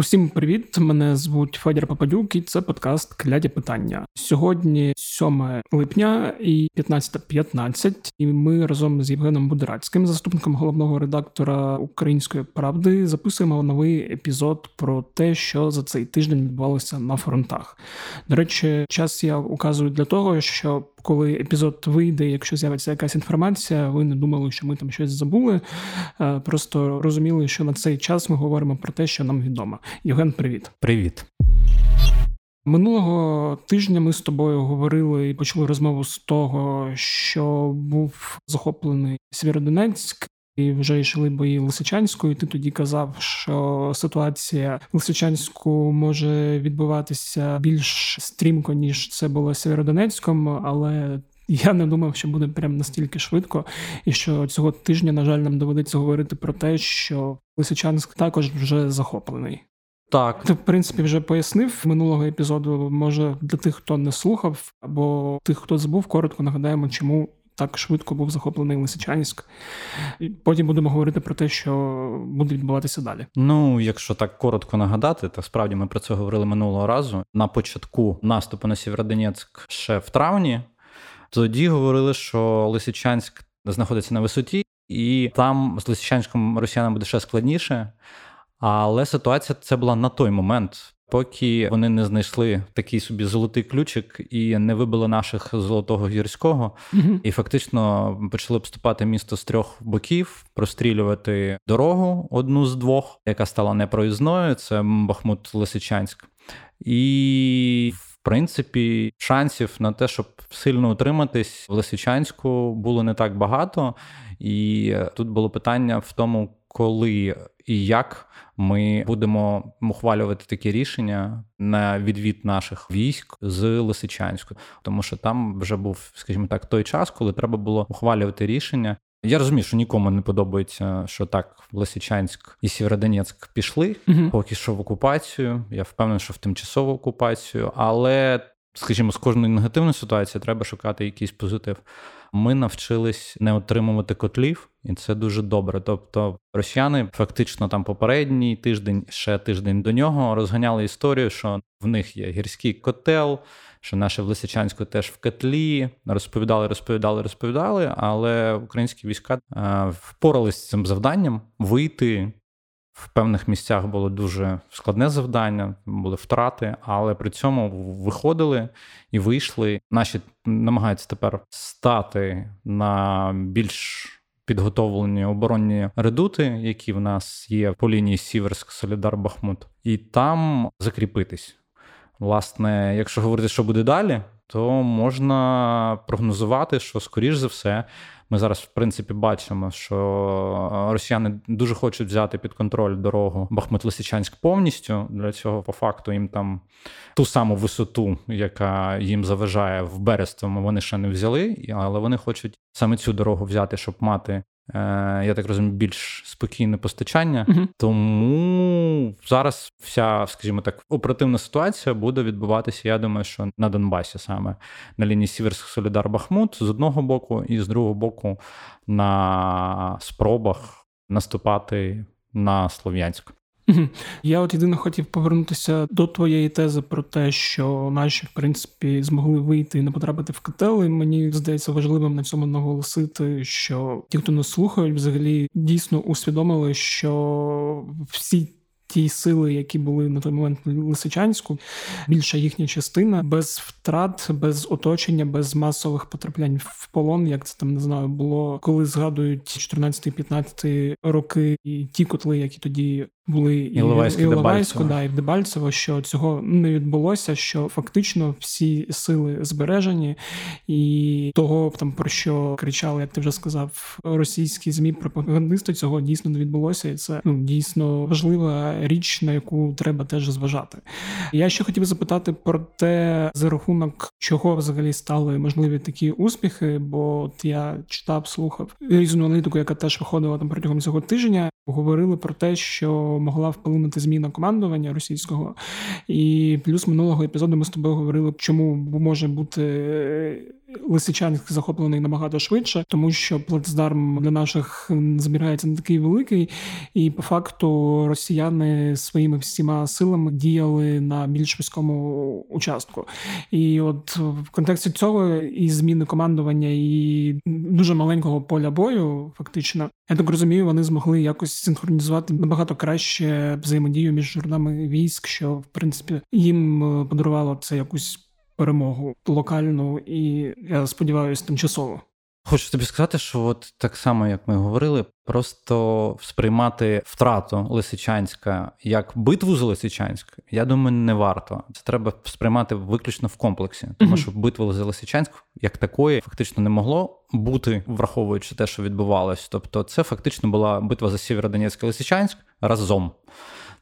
Усім привіт! Мене звуть Федір Попадюк, і це подкаст Кляді питання. Сьогодні 7 липня і 15.15, і ми разом з Євгеном Будерацьким, заступником головного редактора Української правди, записуємо новий епізод про те, що за цей тиждень відбувалося на фронтах. До речі, час я указую для того, що коли епізод вийде, якщо з'явиться якась інформація, ви не думали, що ми там щось забули. Е, просто розуміли, що на цей час ми говоримо про те, що нам відомо. Євген, привіт. Привіт. Минулого тижня ми з тобою говорили і почали розмову з того, що був захоплений Сєвєродонецьк, і вже йшли бої Лисичанською. Ти тоді казав, що ситуація в Лисичанську може відбуватися більш стрімко, ніж це було Сєвєродонецьком, але. Я не думав, що буде прям настільки швидко, і що цього тижня, на жаль, нам доведеться говорити про те, що Лисичанськ також вже захоплений. Так, ти в принципі вже пояснив минулого епізоду. Може для тих, хто не слухав, або тих, хто забув, коротко нагадаємо, чому так швидко був захоплений Лисичанськ. Потім будемо говорити про те, що буде відбуватися далі. Ну, якщо так коротко нагадати, то справді ми про це говорили минулого разу. На початку наступу на Сєвєродонецьк ще в травні. Тоді говорили, що Лисичанськ знаходиться на висоті, і там з Лисичанськом росіянам буде ще складніше. Але ситуація це була на той момент поки вони не знайшли такий собі золотий ключик і не вибили наших золотого гірського, mm і фактично почали обступати місто з трьох боків, прострілювати дорогу одну з двох, яка стала непроїзною. Це Бахмут Лисичанськ. І в принципі шансів на те, щоб сильно утриматись в Лисичанську, було не так багато. І тут було питання в тому, коли і як ми будемо ухвалювати такі рішення на відвід наших військ з Лисичанську, тому що там вже був, скажімо так, той час, коли треба було ухвалювати рішення. Я розумію, що нікому не подобається, що так Лисичанськ і Сєвєродонецьк пішли, uh поки що в окупацію. Я впевнений, що в тимчасову окупацію, але, скажімо, з кожної негативної ситуації треба шукати якийсь позитив ми навчились не отримувати котлів, і це дуже добре. Тобто, росіяни фактично там попередній тиждень, ще тиждень до нього розганяли історію, що в них є гірський котел. Що наше в Лисичанську теж в котлі розповідали, розповідали, розповідали, але українські війська е, впоралися з цим завданням вийти в певних місцях було дуже складне завдання, були втрати, але при цьому виходили і вийшли. Наші намагаються тепер стати на більш підготовлені оборонні редути, які в нас є по лінії Сіверськ, Солідар, Бахмут, і там закріпитись. Власне, якщо говорити, що буде далі, то можна прогнозувати, що скоріш за все ми зараз, в принципі, бачимо, що е, росіяни дуже хочуть взяти під контроль дорогу Бахмут-Лисичанськ повністю. Для цього, по факту, їм там ту саму висоту, яка їм заважає в Берестовому, вони ще не взяли, але вони хочуть саме цю дорогу взяти, щоб мати я так розумію, більш спокійне постачання. uh Тому зараз вся, скажімо так, оперативна ситуація буде відбуватися. Я думаю, що на Донбасі саме на лінії Сіверськ Солідар Бахмут з одного боку, і з другого боку на спробах наступати на Слов'янськ. Я от єдине хотів повернутися до твоєї тези про те, що наші, в принципі, змогли вийти і не потрапити в котел. І Мені здається важливим на цьому наголосити, що ті, хто нас слухають, взагалі дійсно усвідомили, що всі ті сили, які були на той момент в Лисичанську, більша їхня частина без втрат, без оточення, без масових потраплянь в полон, як це там не знаю, було коли згадують 14-15 роки і ті котли, які тоді були і і Іловайську, да, і в Дебальцево, що цього не відбулося, що фактично всі сили збережені, і того там про що кричали, як ти вже сказав, російські змі пропагандисти цього дійсно не відбулося, і це ну дійсно важлива річ, на яку треба теж зважати. Я ще хотів запитати про те, за рахунок чого взагалі стали можливі такі успіхи, бо от я читав, слухав різну аналітику, яка теж виходила там протягом цього тижня. Говорили про те, що могла вплинути зміна командування російського, і плюс минулого епізоду ми з тобою говорили, чому може бути Лисичанськ захоплений набагато швидше, тому що плацдарм для наших збирається не такий великий, і по факту росіяни своїми всіма силами діяли на більш військовому участку. І от в контексті цього і зміни командування, і дуже маленького поля бою, фактично, я так розумію, вони змогли якось синхронізувати набагато краще взаємодію між родами військ, що в принципі їм е, подарувало це якусь перемогу локальну і я сподіваюся, тимчасово. Хочу тобі сказати, що от так само, як ми говорили, просто сприймати втрату Лисичанська як битву за Лисичанськ, я думаю, не варто. Це треба сприймати виключно в комплексі, тому що битва за Лисичанськ як такої фактично не могло бути, враховуючи те, що відбувалось. Тобто, це фактично була битва за Сєвєродонецьк і Лисичанськ разом.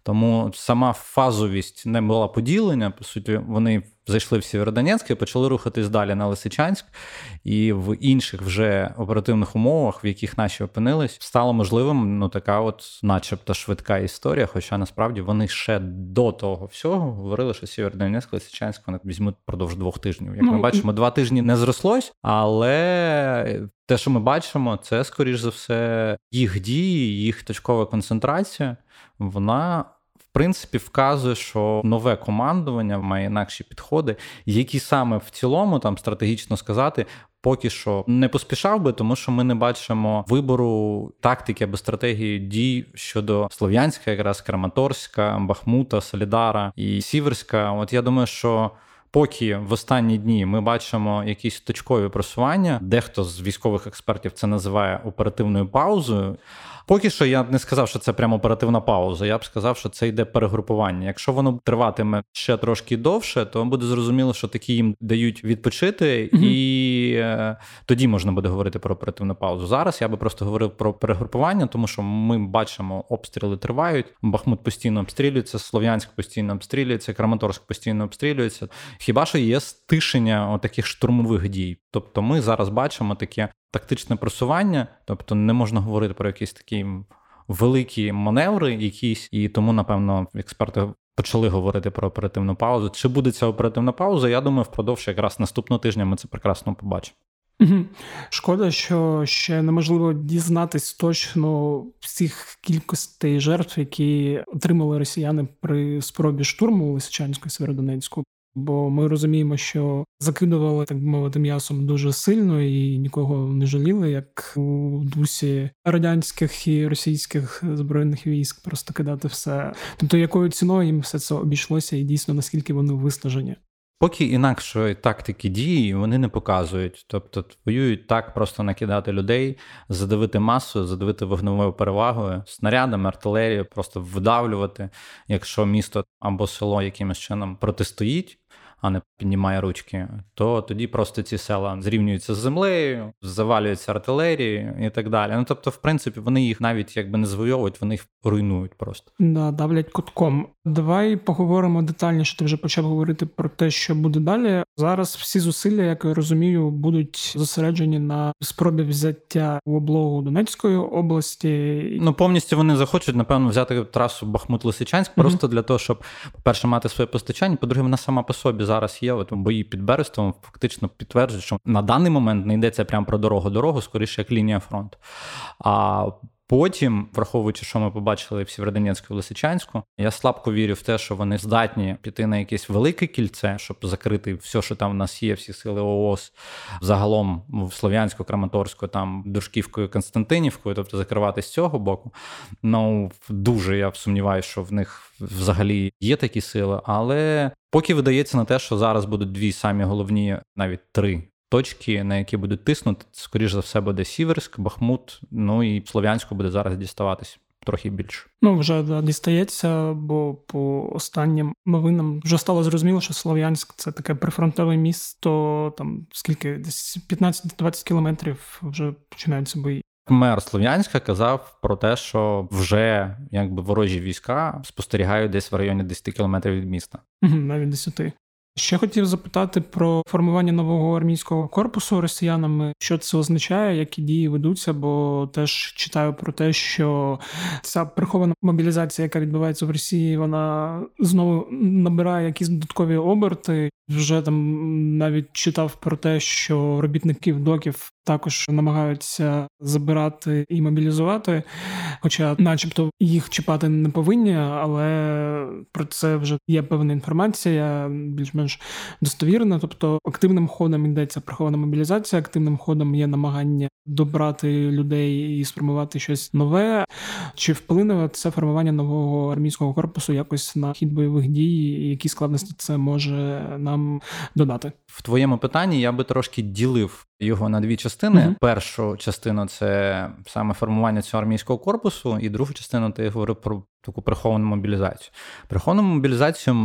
Тому сама фазовість не була поділення. По суті, вони зайшли в Сєвєродонецьк і почали рухатись далі на Лисичанськ, і в інших вже оперативних умовах, в яких наші опинились, стало можливим ну така, от, начебто, швидка історія. Хоча насправді вони ще до того всього говорили, що Сєвєродонецьк, Лисичанськ вони візьмуть продовж двох тижнів. Як ми ну, бачимо, два тижні не зрослось, але. Те, що ми бачимо, це скоріш за все їх дії, їх точкова концентрація, вона принципі вказує, що нове командування має інакші підходи, які саме в цілому там стратегічно сказати. Поки що не поспішав би, тому що ми не бачимо вибору тактики або стратегії дій щодо Слов'янська, якраз Краматорська, Бахмута, Солідара і Сіверська. От я думаю, що поки в останні дні ми бачимо якісь точкові просування, дехто з військових експертів це називає оперативною паузою. Поки що я б не сказав, що це прямо оперативна пауза. Я б сказав, що це йде перегрупування. Якщо воно триватиме ще трошки довше, то буде зрозуміло, що такі їм дають відпочити, mm е, тоді можна буде говорити про оперативну паузу. Зараз я би просто говорив про перегрупування, тому що ми бачимо, обстріли тривають. Бахмут постійно обстрілюється, Слов'янськ постійно обстрілюється, Краматорськ постійно обстрілюється. Хіба що є стишення таких штурмових дій? Тобто, ми зараз бачимо таке тактичне просування, тобто не можна говорити про якісь такі великі маневри, якісь, і тому, напевно, експерти. Почали говорити про оперативну паузу. Чи буде ця оперативна пауза? Я думаю, впродовж якраз наступного тижня ми це прекрасно побачимо. Шкода, що ще неможливо дізнатись точно всіх кількостей жертв, які отримали росіяни при спробі штурму Лисичанську Сєвєродонецьку. Бо ми розуміємо, що закидували так би мовити м'ясом дуже сильно і нікого не жаліли, як у дусі радянських і російських збройних військ, просто кидати все. Тобто, якою ціною їм все це обійшлося, і дійсно наскільки вони виснажені. Поки інакшої тактики дії вони не показують, тобто воюють так, просто накидати людей, задавити масу, задавити вогневою перевагою, снарядами, артилерією, просто вдавлювати, якщо місто або село якимось чином протистоїть а не піднімає ручки, то тоді просто ці села зрівнюються з землею, завалюються артилерією і так далі. Ну тобто, в принципі, вони їх навіть якби не звойовують, вони їх руйнують просто. Да, давлять кутком. Давай поговоримо детальніше. Ти вже почав говорити про те, що буде далі. Зараз всі зусилля, як я розумію, будуть зосереджені на спробі взяття в облогу Донецької області. Ну повністю вони захочуть, напевно, взяти трасу Бахмут-Лисичанськ, просто mm-hmm. для того, щоб, по-перше, мати своє постачання. По-друге, вона сама по собі зараз є. От бої під Берестом фактично підтверджують, що на даний момент не йдеться прямо про дорогу-дорогу, скоріше як лінія фронту. А Потім, враховуючи, що ми побачили в Сєвєродонецьку і Лисичанську, я слабко вірю в те, що вони здатні піти на якесь велике кільце, щоб закрити все, що там в нас є, всі сили ООС загалом в Слов'янську, Краматорську, там Душківкою, Константинівкою, тобто закривати з цього боку. Ну дуже я сумніваюся, що в них взагалі є такі сили, але поки видається на те, що зараз будуть дві самі головні, навіть три точки, на які будуть тиснути, скоріш за все, буде Сіверськ, Бахмут, ну і Слов'янську буде зараз діставатись. Трохи більше. Ну, вже да, дістається, бо по останнім новинам вже стало зрозуміло, що Слов'янськ це таке прифронтове місто, там скільки десь 15-20 кілометрів вже починаються бої. Мер Слов'янська казав про те, що вже якби ворожі війська спостерігають десь в районі 10 кілометрів від міста. Угу, Навіть 10. Ще хотів запитати про формування нового армійського корпусу росіянами, що це означає, які дії ведуться, бо теж читаю про те, що ця прихована мобілізація, яка відбувається в Росії, вона знову набирає якісь додаткові оберти. Вже там навіть читав про те, що робітників доків також намагаються забирати і мобілізувати, хоча, начебто, їх чіпати не повинні, але про це вже є певна інформація, більш-менш достовірна. Тобто активним ходом йдеться прихована мобілізація, активним ходом є намагання добрати людей і сформувати щось нове. Чи вплине це формування нового армійського корпусу якось на хід бойових дій, і які складності це може нам додати? В твоєму питанні я би трошки ділив його на дві частини. Uh Першу частину це саме формування цього армійського корпусу, і другу частину ти говорив про таку приховану мобілізацію. Приховану мобілізацію,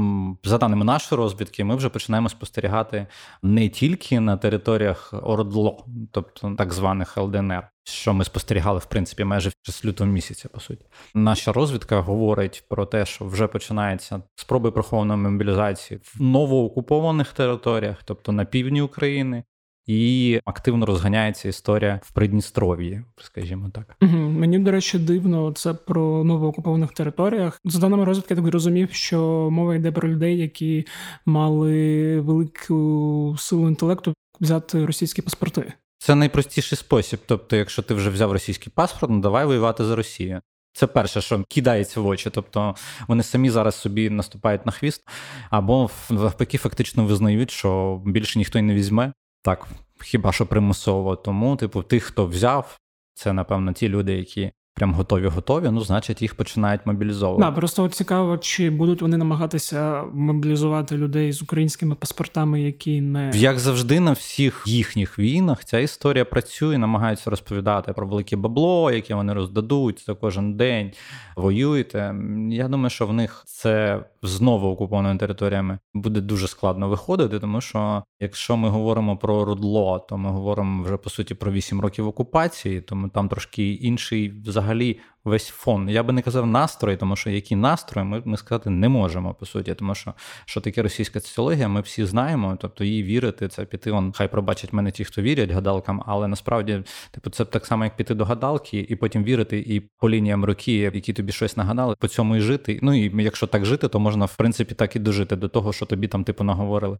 за даними нашої розвідки, ми вже починаємо спостерігати не тільки на територіях ОРДЛО, тобто так званих ЛДНР. Що ми спостерігали в принципі майже з лютого місяця, по суті, наша розвідка говорить про те, що вже починається спроби прихованої мобілізації в новоокупованих територіях, тобто на півдні України, і активно розганяється історія в Придністров'ї, скажімо так. Угу. Мені до речі, дивно це про новоокупованих територіях. За даними розвідки, я так зрозумів, що мова йде про людей, які мали велику силу інтелекту взяти російські паспорти. Це найпростіший спосіб. Тобто, якщо ти вже взяв російський паспорт, ну давай воювати за Росію. Це перше, що кидається в очі. Тобто вони самі зараз собі наступають на хвіст, або навпаки, фактично визнають, що більше ніхто й не візьме. Так, хіба що примусово. Тому, типу, тих, хто взяв, це напевно ті люди, які прям готові, готові. Ну, значить, їх починають мобілізовувати. Да, просто цікаво, чи будуть вони намагатися мобілізувати людей з українськими паспортами, які не як завжди на всіх їхніх війнах ця історія працює, намагаються розповідати про велике бабло, яке вони роздадуть за кожен день. Воюєте. Я думаю, що в них це знову окупованими територіями буде дуже складно виходити, тому що якщо ми говоримо про рудло, то ми говоримо вже по суті про 8 років окупації, тому там трошки інший взагалі весь фон. Я би не казав настрої, тому що які настрої ми ми сказати не можемо по суті, тому що що таке російська соціологія, ми всі знаємо. Тобто їй вірити, це піти. Он хай пробачать мене ті, хто вірять гадалкам, але насправді, типу, це так само, як піти до гадалки, і потім вірити, і по лініям руки, які тобі щось нагадали, по цьому і жити. Ну і якщо так жити, то можна в принципі так і дожити до того, що тобі там типу наговорили.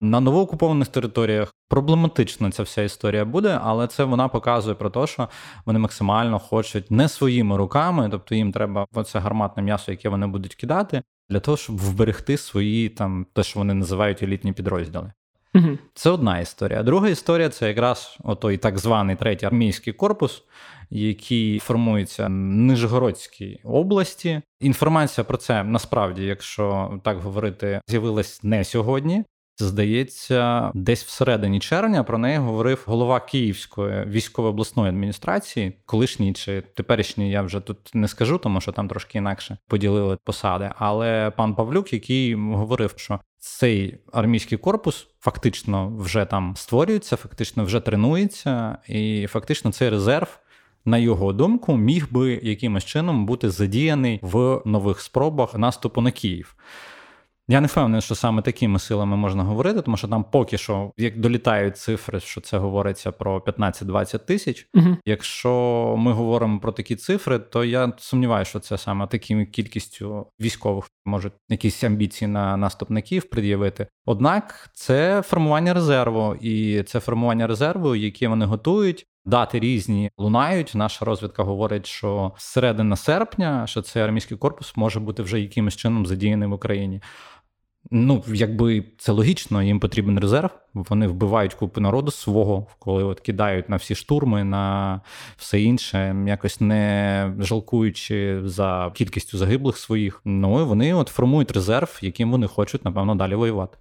На новоокупованих територіях проблематична ця вся історія буде, але це вона показує про те, що вони максимально хочуть не своїми руками, тобто їм треба оце гарматне м'ясо, яке вони будуть кидати, для того, щоб вберегти свої там те, що вони називають елітні підрозділи. Угу. Це одна історія. Друга історія це якраз отой так званий третій армійський корпус, який формується в Нижгородській області. Інформація про це насправді, якщо так говорити, з'явилась не сьогодні. Здається, десь всередині червня про неї говорив голова Київської військової обласної адміністрації, колишній чи теперішній, я вже тут не скажу, тому що там трошки інакше поділили посади. Але пан Павлюк, який говорив, що цей армійський корпус фактично вже там створюється, фактично вже тренується, і фактично цей резерв. На його думку, міг би якимось чином бути задіяний в нових спробах наступу на Київ. Я не впевнений, що саме такими силами можна говорити, тому що там поки що, як долітають цифри, що це говориться про 15-20 тисяч. uh Якщо ми говоримо про такі цифри, то я сумніваюся, що це саме такою кількістю військових можуть якісь амбіції на наступників пред'явити. Однак це формування резерву, і це формування резерву, яке вони готують. Дати різні лунають. Наша розвідка говорить, що середина серпня, що цей армійський корпус може бути вже якимось чином задіяний в Україні. Ну, якби це логічно, їм потрібен резерв. Вони вбивають купу народу свого, коли от кидають на всі штурми, на все інше, якось не жалкуючи за кількістю загиблих своїх. Ну і вони от формують резерв, яким вони хочуть, напевно, далі воювати.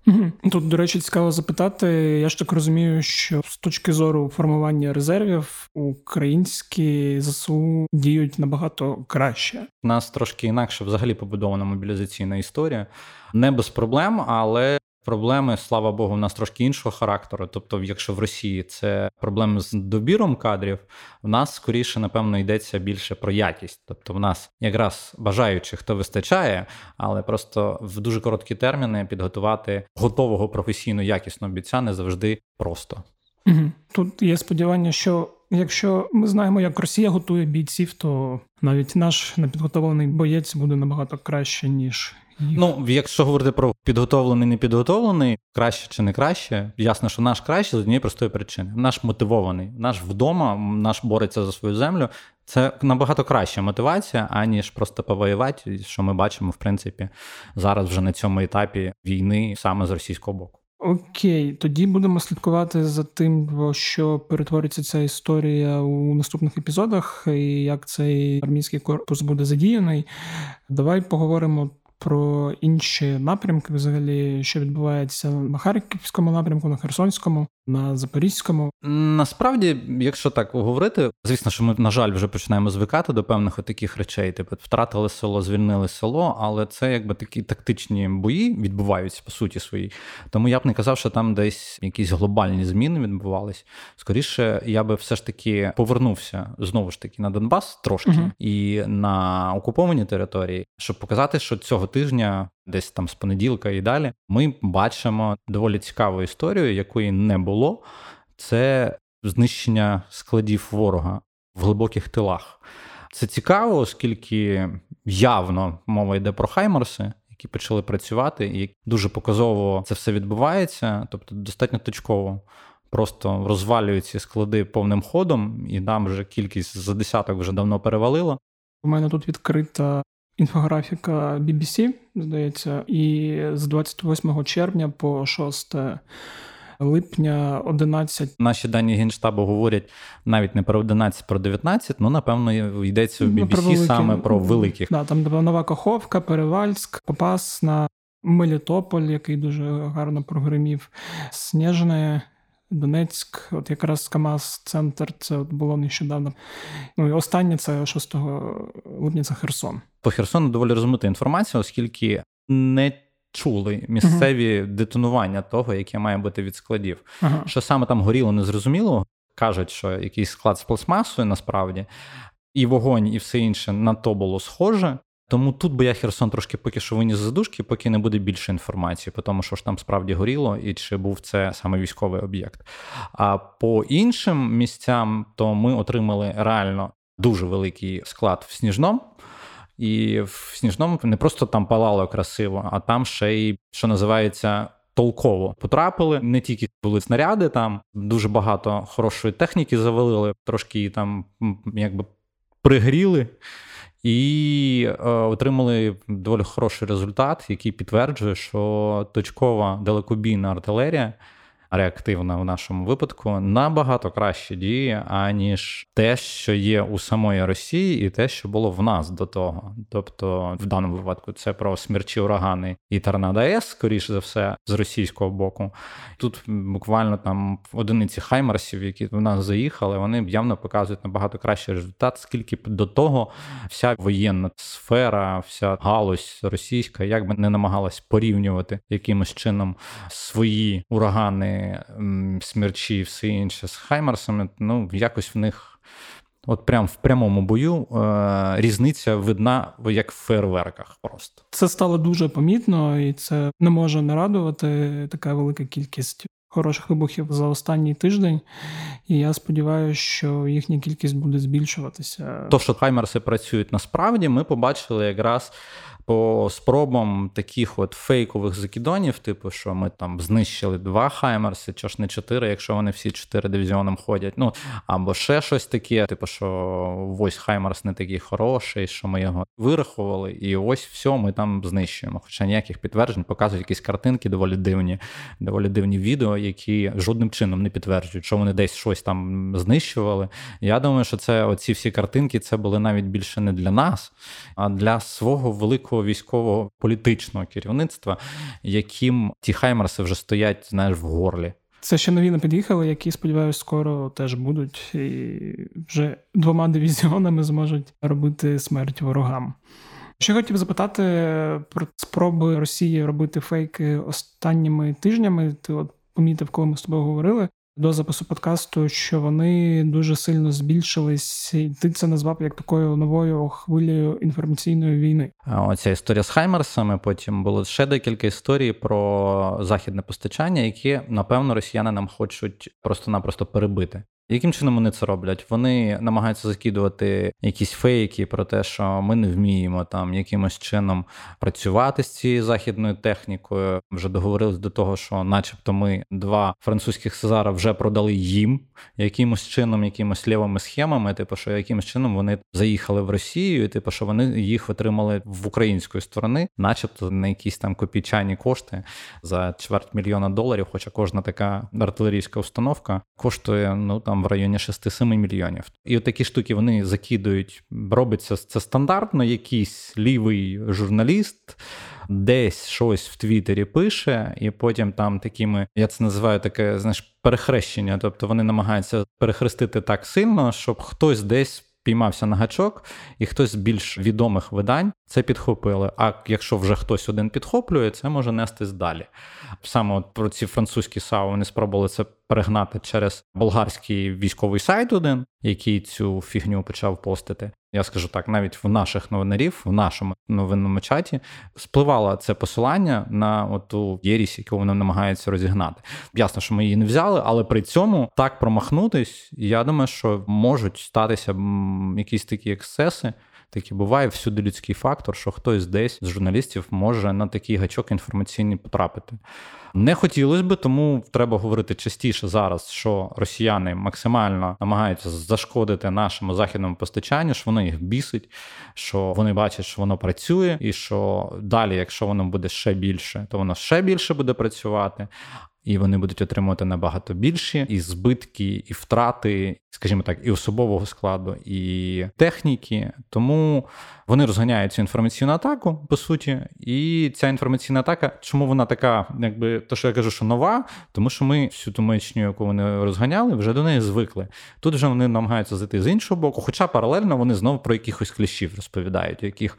Тут, до речі, цікаво запитати. Я ж так розумію, що з точки зору формування резервів українські ЗСУ діють набагато краще. У нас трошки інакше взагалі побудована мобілізаційна історія. Не без проблем, але проблеми, слава Богу, в нас трошки іншого характеру. Тобто, якщо в Росії це проблеми з добіром кадрів, в нас скоріше, напевно, йдеться більше про якість. Тобто, в нас якраз бажаючих то вистачає, але просто в дуже короткі терміни підготувати готового професійно якісного бійця не завжди просто. Тут є сподівання, що якщо ми знаємо, як Росія готує бійців, то навіть наш непідготовлений боєць буде набагато краще, ніж. Ну, якщо говорити про підготовлений, непідготовлений, краще чи не краще, ясно, що наш краще з однієї простої причини. Наш мотивований, наш вдома, наш бореться за свою землю. Це набагато краща мотивація, аніж просто повоювати, що ми бачимо, в принципі, зараз вже на цьому етапі війни саме з російського боку. Окей, тоді будемо слідкувати за тим, що перетвориться ця історія у наступних епізодах, і як цей армійський корпус буде задіяний. Давай поговоримо про інші напрямки, взагалі, що відбувається на Харківському напрямку, на Херсонському, на Запорізькому. Насправді, якщо так говорити, звісно, що ми, на жаль, вже починаємо звикати до певних таких речей. Типу, втратили село, звільнили село, але це якби такі тактичні бої відбуваються по суті своїй. Тому я б не казав, що там десь якісь глобальні зміни відбувались. Скоріше, я би все ж таки повернувся знову ж таки на Донбас трошки uh і на окуповані території, щоб показати, що цього тижня десь там з понеділка і далі, ми бачимо доволі цікаву історію, якої не було. Це знищення складів ворога в глибоких тилах. Це цікаво, оскільки явно мова йде про хаймарси, які почали працювати, і дуже показово це все відбувається, тобто достатньо точково. Просто розвалюють ці склади повним ходом, і нам вже кількість за десяток вже давно перевалила. У мене тут відкрита інфографіка BBC, здається, і з 28 червня по 6 липня 11. Наші дані генштабу говорять навіть не про 11, про 19, ну напевно йдеться в BBC про великі, саме про великих. Да, там Нова Каховка, Перевальськ, Попасна, Мелітополь, який дуже гарно прогримів, Снежне, Донецьк, от якраз Камаз центр, це от було нещодавно. Ну і останнє це 6 липня це Херсон. По Херсону доволі розмита інформація, оскільки не чули місцеві uh-huh. детонування того, яке має бути від складів. Uh-huh. Що саме там горіло, незрозуміло. Кажуть, що якийсь склад з пластмасою насправді, і вогонь, і все інше на то було схоже. Тому тут би я Херсон трошки поки що виніс задушки, поки не буде більше інформації, по тому що ж там справді горіло, і чи був це саме військовий об'єкт. А по іншим місцям, то ми отримали реально дуже великий склад в Сніжному. І в Сніжному не просто там палало красиво, а там ще й, що називається, толково потрапили. Не тільки були снаряди, там дуже багато хорошої техніки завалили, трошки там якби пригріли і е, отримали доволі хороший результат, який підтверджує, що точкова далекобійна артилерія реактивна в нашому випадку набагато краще діє, аніж те, що є у самої Росії, і те, що було в нас до того. Тобто, в даному випадку це про смерчі урагани і торнадо С, скоріше за все, з російського боку. Тут буквально там одиниці хаймарсів, які в нас заїхали, вони явно показують набагато кращий результат, скільки до того вся воєнна сфера, вся галузь російська, як би не намагалась порівнювати якимось чином свої урагани смерчі і все інше з Хаймарсами, ну, якось в них. От прям в прямому бою е, різниця видна як в фейерверках. Просто це стало дуже помітно, і це не може не радувати така велика кількість хороших вибухів за останній тиждень. І я сподіваюся, що їхня кількість буде збільшуватися. То, що хаймерси працюють насправді, ми побачили якраз по спробам таких от фейкових закидонів, типу, що ми там знищили два Хаймерси, чи ж не чотири, якщо вони всі чотири дивізіоном ходять. Ну або ще щось таке, типу, що ось Хаймерс не такий хороший, що ми його вирахували, і ось все, ми там знищуємо. Хоча ніяких підтверджень показують якісь картинки, доволі дивні, доволі дивні відео, які жодним чином не підтверджують, що вони десь щось там знищували. Я думаю, що це оці всі картинки це були навіть більше не для нас, а для свого великого військового політичного керівництва, яким ті хаймерси вже стоять, знаєш, в горлі. Це ще нові не під'їхали, які сподіваюся, скоро теж будуть, і вже двома дивізіонами зможуть робити смерть ворогам. Ще хотів запитати про спроби Росії робити фейки останніми тижнями. Ти от помітив, коли ми з тобою говорили до запису подкасту, що вони дуже сильно збільшились, і ти це назвав як такою новою хвилею інформаційної війни. Оця історія з Хаймерсами. Потім було ще декілька історій про західне постачання, які напевно росіяни нам хочуть просто-напросто перебити. Яким чином вони це роблять? Вони намагаються закидувати якісь фейки про те, що ми не вміємо там якимось чином працювати з цією західною технікою. Вже договорились до того, що, начебто, ми два французьких Сезара вже продали їм якимось чином, якимось лівими схемами. Типу, що якимось чином вони заїхали в Росію, і типу, що вони їх отримали в української сторони, начебто на якісь там копійчані кошти за чверть мільйона доларів. Хоча кожна така артилерійська установка коштує ну там в районі 6-7 мільйонів. І от такі штуки вони закидують. Робиться це стандартно, якийсь лівий журналіст. Десь щось в Твіттері пише, і потім там такими, я це називаю таке, знаєш, перехрещення. Тобто вони намагаються перехрестити так сильно, щоб хтось десь піймався на гачок, і хтось з більш відомих видань це підхопили. А якщо вже хтось один підхоплює, це може нестись далі. Саме от про ці французькі САУ вони спробували це перегнати через болгарський військовий сайт, один, який цю фігню почав постити. Я скажу так, навіть в наших новинарів, в нашому новинному чаті, спливало це посилання на ту єрість, яку вони намагаються розігнати. Ясно, що ми її не взяли, але при цьому так промахнутись, я думаю, що можуть статися якісь такі ексцеси. Такі буває всюди людський фактор, що хтось десь з журналістів може на такий гачок інформаційний потрапити. Не хотілося би, тому треба говорити частіше зараз, що росіяни максимально намагаються зашкодити нашому західному постачанню, що воно їх бісить, що вони бачать, що воно працює, і що далі, якщо воно буде ще більше, то воно ще більше буде працювати і вони будуть отримувати набагато більші і збитки, і втрати, скажімо так, і особового складу, і техніки. Тому вони розганяють цю інформаційну атаку, по суті, і ця інформаційна атака, чому вона така, якби то, що я кажу, що нова, тому що ми всю ту маячню, яку вони розганяли, вже до неї звикли. Тут вже вони намагаються зайти з іншого боку, хоча паралельно вони знову про якихось кліщів розповідають, яких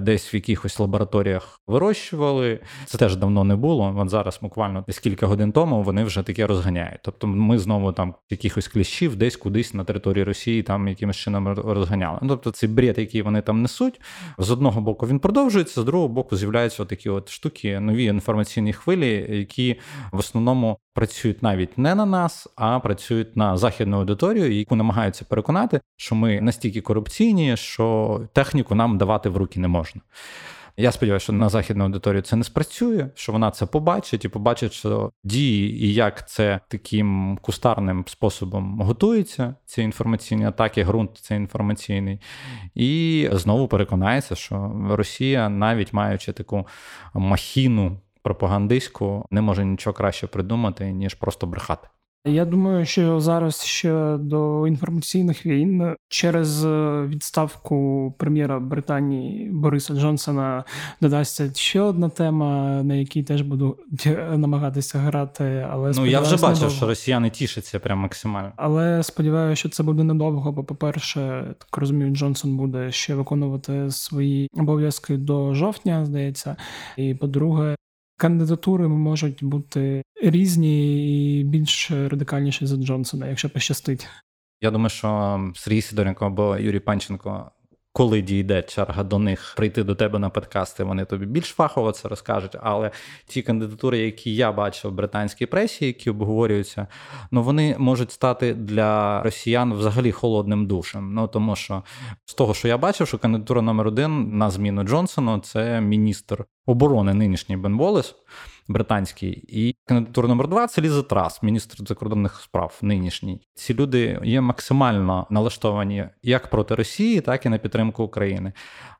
десь в якихось лабораторіях вирощували. Це теж давно не було. От зараз буквально десь кілька годин тому вони вже таке розганяють. Тобто ми знову там якихось кліщів десь кудись на території Росії там якимось чином розганяли. Ну, Тобто цей бред, який вони там несуть. З одного боку він продовжується, з другого боку з'являються такі от штуки, нові інформаційні хвилі, які в основному працюють навіть не на нас, а працюють на західну аудиторію, яку намагаються переконати, що ми настільки корупційні, що техніку нам давати в руки не можна. Я сподіваюся, що на західну аудиторію це не спрацює, що вона це побачить і побачить, що дії і як це таким кустарним способом готуються, ці інформаційні атаки, ґрунт це інформаційний, і знову переконається, що Росія, навіть маючи таку махіну пропагандистську, не може нічого краще придумати, ніж просто брехати. Я думаю, що зараз ще до інформаційних війн через е, відставку прем'єра Британії Бориса Джонсона додасться ще одна тема, на якій теж буду намагатися грати. Але ну я вже бачив, недовго. що росіяни тішаться прям максимально. Але сподіваюся, що це буде недовго. Бо, по-перше, так розумію, Джонсон буде ще виконувати свої обов'язки до жовтня, здається. І по-друге, кандидатури можуть бути різні і більш радикальніші за Джонсона, якщо пощастить. Я думаю, що Сергій Сидоренко або Юрій Панченко коли дійде черга до них прийти до тебе на подкасти, вони тобі більш фахово це розкажуть. Але ті кандидатури, які я бачив в британській пресі, які обговорюються, ну вони можуть стати для росіян взагалі холодним душем. Ну тому що з того, що я бачив, що кандидатура номер один на зміну Джонсону це міністр оборони нинішній Бен Волес британський, і кандидатура номер два це Ліза Трас, міністр закордонних справ нинішній. Ці люди є максимально налаштовані як проти Росії, так і на підтримку України.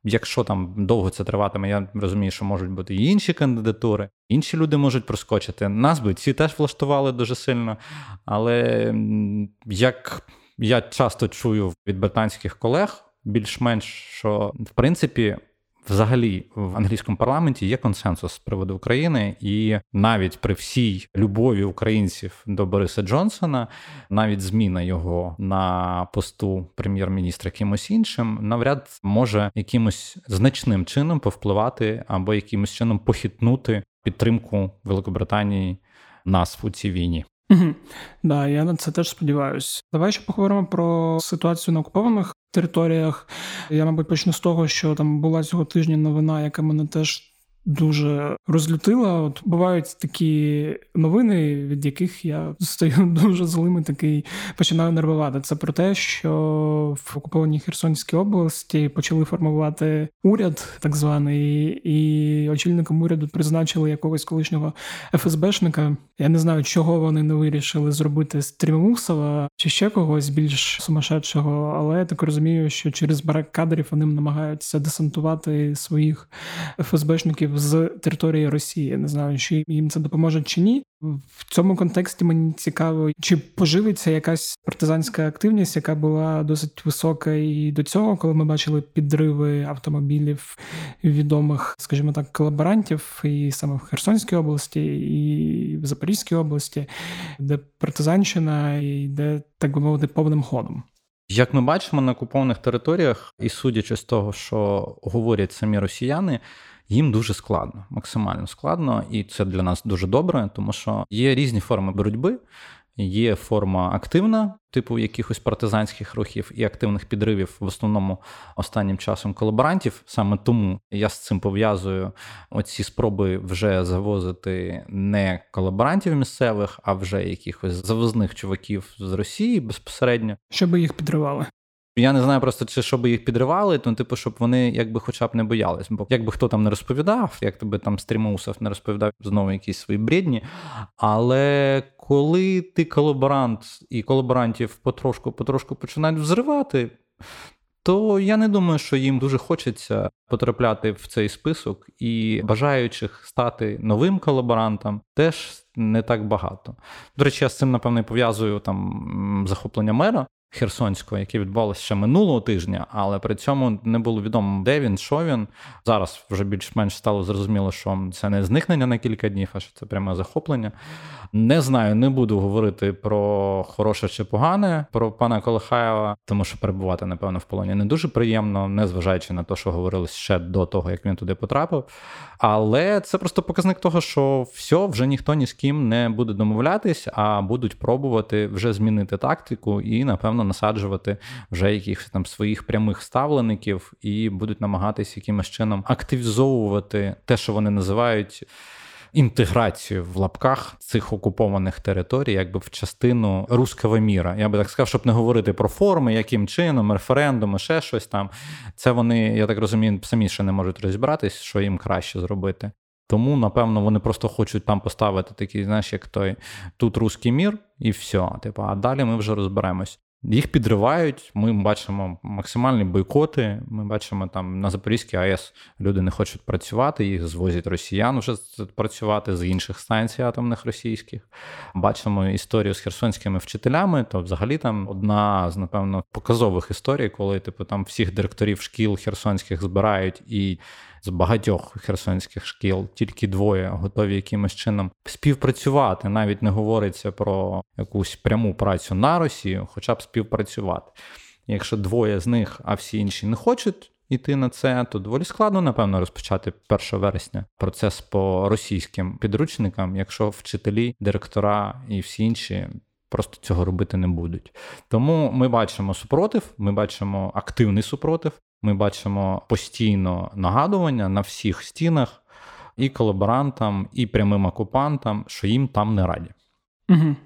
Якщо там довго це триватиме, я розумію, що можуть бути і інші кандидатури, інші люди можуть проскочити. Нас би ці теж влаштували дуже сильно. Але як я часто чую від британських колег, більш-менш що в принципі Взагалі в англійському парламенті є консенсус з приводу України, і навіть при всій любові українців до Бориса Джонсона, навіть зміна його на посту прем'єр-міністра кимось іншим, навряд може якимось значним чином повпливати або якимось чином похитнути підтримку Великобританії нас у цій війні. Угу. Да, я на це теж сподіваюся. Давай ще поговоримо про ситуацію на окупованих територіях. Я, мабуть, почну з того, що там була цього тижня новина, яка мене теж дуже розлютила. От бувають такі новини, від яких я стаю дуже злим і такий починаю нервувати. Це про те, що в окупованій Херсонській області почали формувати уряд, так званий, і очільником уряду призначили якогось колишнього ФСБшника. Я не знаю, чого вони не вирішили зробити з Трімусова чи ще когось більш сумасшедшого, але я так розумію, що через барак кадрів вони намагаються десантувати своїх ФСБшників з території Росії. Не знаю, чи їм це допоможе чи ні. В цьому контексті мені цікаво, чи поживиться якась партизанська активність, яка була досить висока і до цього, коли ми бачили підриви автомобілів відомих, скажімо так, колаборантів, і саме в Херсонській області, і в Запорізькій області, де партизанщина йде, так би мовити, повним ходом. Як ми бачимо на окупованих територіях, і судячи з того, що говорять самі росіяни їм дуже складно, максимально складно, і це для нас дуже добре, тому що є різні форми боротьби. Є форма активна, типу якихось партизанських рухів і активних підривів, в основному останнім часом колаборантів. Саме тому я з цим пов'язую оці спроби вже завозити не колаборантів місцевих, а вже якихось завозних чуваків з Росії безпосередньо, щоб їх підривали. Я не знаю просто, чи щоб їх підривали, ну, типу, щоб вони якби хоча б не боялись. Бо якби хто там не розповідав, як тебе там стрімусов не розповідав знову якісь свої бредні. Але коли ти колаборант і колаборантів потрошку-потрошку починають взривати, то я не думаю, що їм дуже хочеться потрапляти в цей список, і бажаючих стати новим колаборантом теж не так багато. До речі, я з цим, напевно, пов'язую там захоплення мера. Херсонського, яке відбувалося ще минулого тижня, але при цьому не було відомо, де він, що він. Зараз вже більш-менш стало зрозуміло, що це не зникнення на кілька днів, а що це пряме захоплення. Не знаю, не буду говорити про хороше чи погане про пана Колихаєва, тому що перебувати, напевно, в полоні не дуже приємно, незважаючи на те, що говорили ще до того, як він туди потрапив. Але це просто показник того, що все, вже ніхто ні з ким не буде домовлятись, а будуть пробувати вже змінити тактику і, напевно, насаджувати вже якихось там своїх прямих ставлеників і будуть намагатись якимось чином активізовувати те, що вони називають інтеграцію в лапках цих окупованих територій, якби в частину руского міра. Я би так сказав, щоб не говорити про форми, яким чином, референдуми, ще щось там. Це вони, я так розумію, самі ще не можуть розібратись, що їм краще зробити. Тому, напевно, вони просто хочуть там поставити такий, знаєш, як той тут русський мір, і все. Типу, а далі ми вже розберемось. Їх підривають. Ми бачимо максимальні бойкоти. Ми бачимо там на Запорізькій АЕС люди не хочуть працювати, їх звозять росіян вже працювати з інших станцій атомних російських. Бачимо історію з херсонськими вчителями. То взагалі там одна з напевно показових історій, коли типу там всіх директорів шкіл херсонських збирають і з багатьох херсонських шкіл, тільки двоє готові якимось чином співпрацювати. Навіть не говориться про якусь пряму працю на Росію, хоча б співпрацювати. Якщо двоє з них, а всі інші не хочуть. Іти на це, то доволі складно, напевно, розпочати 1 вересня процес по російським підручникам, якщо вчителі, директора і всі інші просто цього робити не будуть. Тому ми бачимо супротив, ми бачимо активний супротив, ми бачимо постійно нагадування на всіх стінах і колаборантам, і прямим окупантам, що їм там не раді. Угу.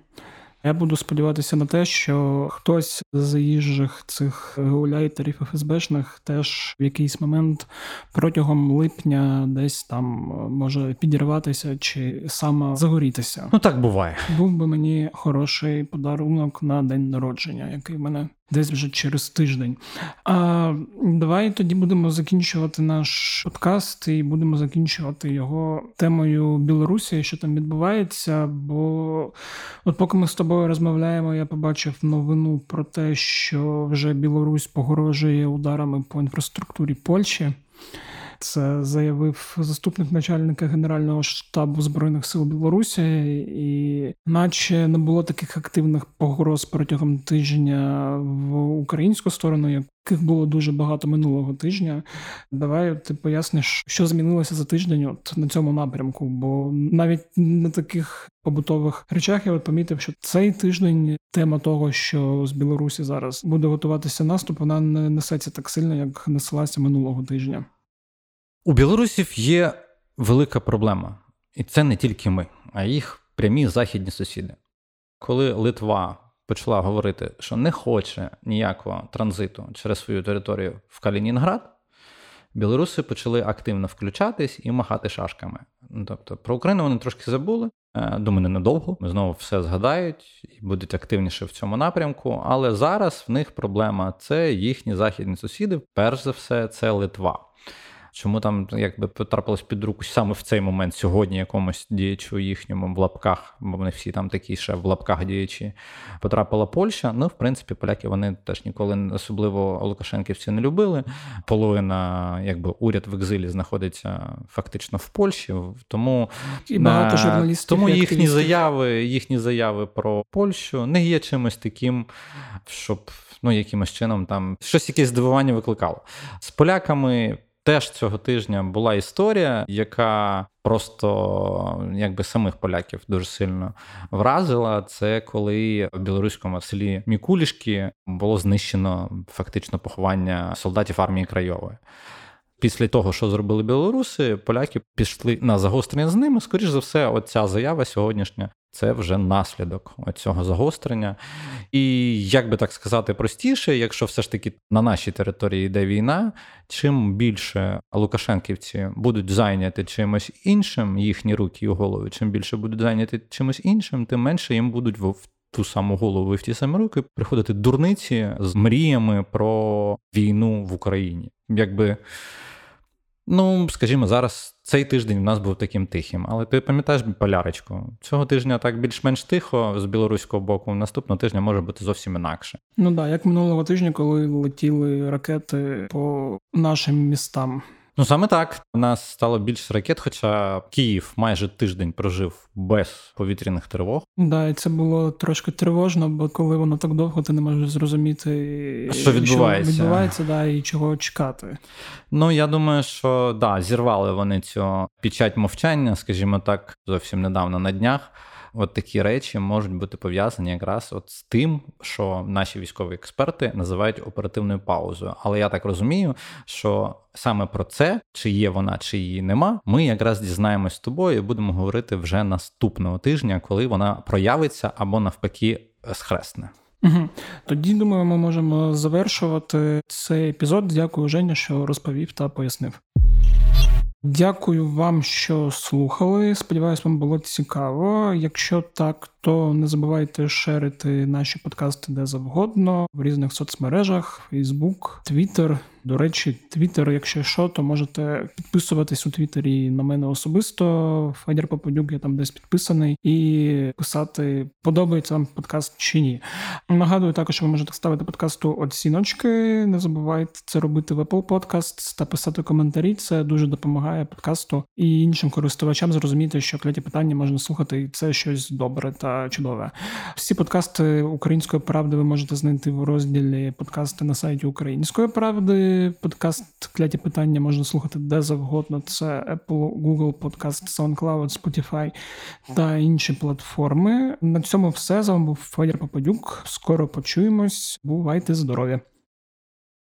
Я буду сподіватися на те, що хтось з заїжджих цих гауляйтерів ФСБшних теж в якийсь момент протягом липня десь там може підірватися чи саме загорітися. Ну так буває. Був би мені хороший подарунок на день народження, який в мене десь вже через тиждень. А давай тоді будемо закінчувати наш подкаст і будемо закінчувати його темою Білорусі, що там відбувається. Бо от поки ми з тобою розмовляємо, я побачив новину про те, що вже Білорусь погрожує ударами по інфраструктурі Польщі. Це заявив заступник начальника Генерального штабу збройних сил Білорусі, і наче не було таких активних погроз протягом тижня в українську сторону, яких було дуже багато минулого тижня. Давай ти поясниш, що змінилося за тиждень от на цьому напрямку, бо навіть на таких побутових речах я от помітив, що цей тиждень тема того, що з Білорусі зараз буде готуватися наступ, вона не несеться так сильно, як неслася минулого тижня. У білорусів є велика проблема, і це не тільки ми, а їх прямі західні сусіди. Коли Литва почала говорити, що не хоче ніякого транзиту через свою територію в Калінінград, білоруси почали активно включатись і махати шашками. Ну, тобто про Україну вони трошки забули. Е, думаю, недовго. Знову все згадають і будуть активніше в цьому напрямку. Але зараз в них проблема це їхні західні сусіди. Перш за все, це Литва. Чому там якби потрапилось під руку саме в цей момент сьогодні якомусь діячу їхньому в лапках, бо вони всі там такі ще в лапках діячі, потрапила Польща. Ну, в принципі, поляки вони теж ніколи особливо Лукашенківці не любили. Половина, якби уряд в екзилі знаходиться фактично в Польщі, тому і багато журналістів. Тому їхні заяви, їхні заяви про Польщу не є чимось таким, щоб ну якимось чином там щось якесь здивування викликало з поляками. Теж цього тижня була історія, яка просто якби самих поляків дуже сильно вразила. Це коли в білоруському селі Мікулішки було знищено фактично поховання солдатів армії Крайової. Після того, що зробили білоруси, поляки пішли на загострення з ними. Скоріш за все, оця заява сьогоднішня це вже наслідок цього загострення. І як би так сказати простіше, якщо все ж таки на нашій території йде війна, чим більше Лукашенківці будуть зайняті чимось іншим, їхні руки і голови, чим більше будуть зайняті чимось іншим, тим менше їм будуть в ту саму голову і в ті самі руки приходити дурниці з мріями про війну в Україні. Якби Ну, скажімо, зараз цей тиждень у нас був таким тихим, але ти пам'ятаєш полярочку? Цього тижня так більш-менш тихо з білоруського боку. Наступного тижня може бути зовсім інакше. Ну да, як минулого тижня, коли летіли ракети по нашим містам. Ну саме так у нас стало більше ракет, хоча Київ майже тиждень прожив без повітряних тривог. Да, і це було трошки тривожно, бо коли воно так довго, ти не можеш зрозуміти, що відбувається, що відбувається, да, і чого чекати. Ну я думаю, що да, зірвали вони цю печать мовчання, скажімо так, зовсім недавно на днях от такі речі можуть бути пов'язані якраз от з тим, що наші військові експерти називають оперативною паузою. Але я так розумію, що саме про це, чи є вона, чи її нема, ми якраз дізнаємось з тобою і будемо говорити вже наступного тижня, коли вона проявиться або навпаки схресне. Угу. Тоді думаю, ми можемо завершувати цей епізод. Дякую, Женя, що розповів та пояснив. Дякую вам, що слухали. Сподіваюсь, вам було цікаво. Якщо так, то не забувайте шерити наші подкасти де завгодно в різних соцмережах: Facebook, Twitter. До речі, Твіттер, якщо що, то можете підписуватись у Твіттері на мене особисто. Федір Попадюк, я там десь підписаний, і писати, подобається вам подкаст чи ні. Нагадую також, ви можете ставити подкасту оціночки. Не забувайте це робити в Apple Podcasts та писати коментарі. Це дуже допомагає подкасту і іншим користувачам зрозуміти, що кляті питання можна слухати, і це щось добре та чудове. Всі подкасти української правди ви можете знайти в розділі подкасти на сайті Української правди подкаст кляті питання можна слухати де завгодно. Це Apple, Google Podcast, SoundCloud, Spotify та інші платформи. На цьому все з вами був Федір Попадюк. Скоро почуємось. Бувайте здорові!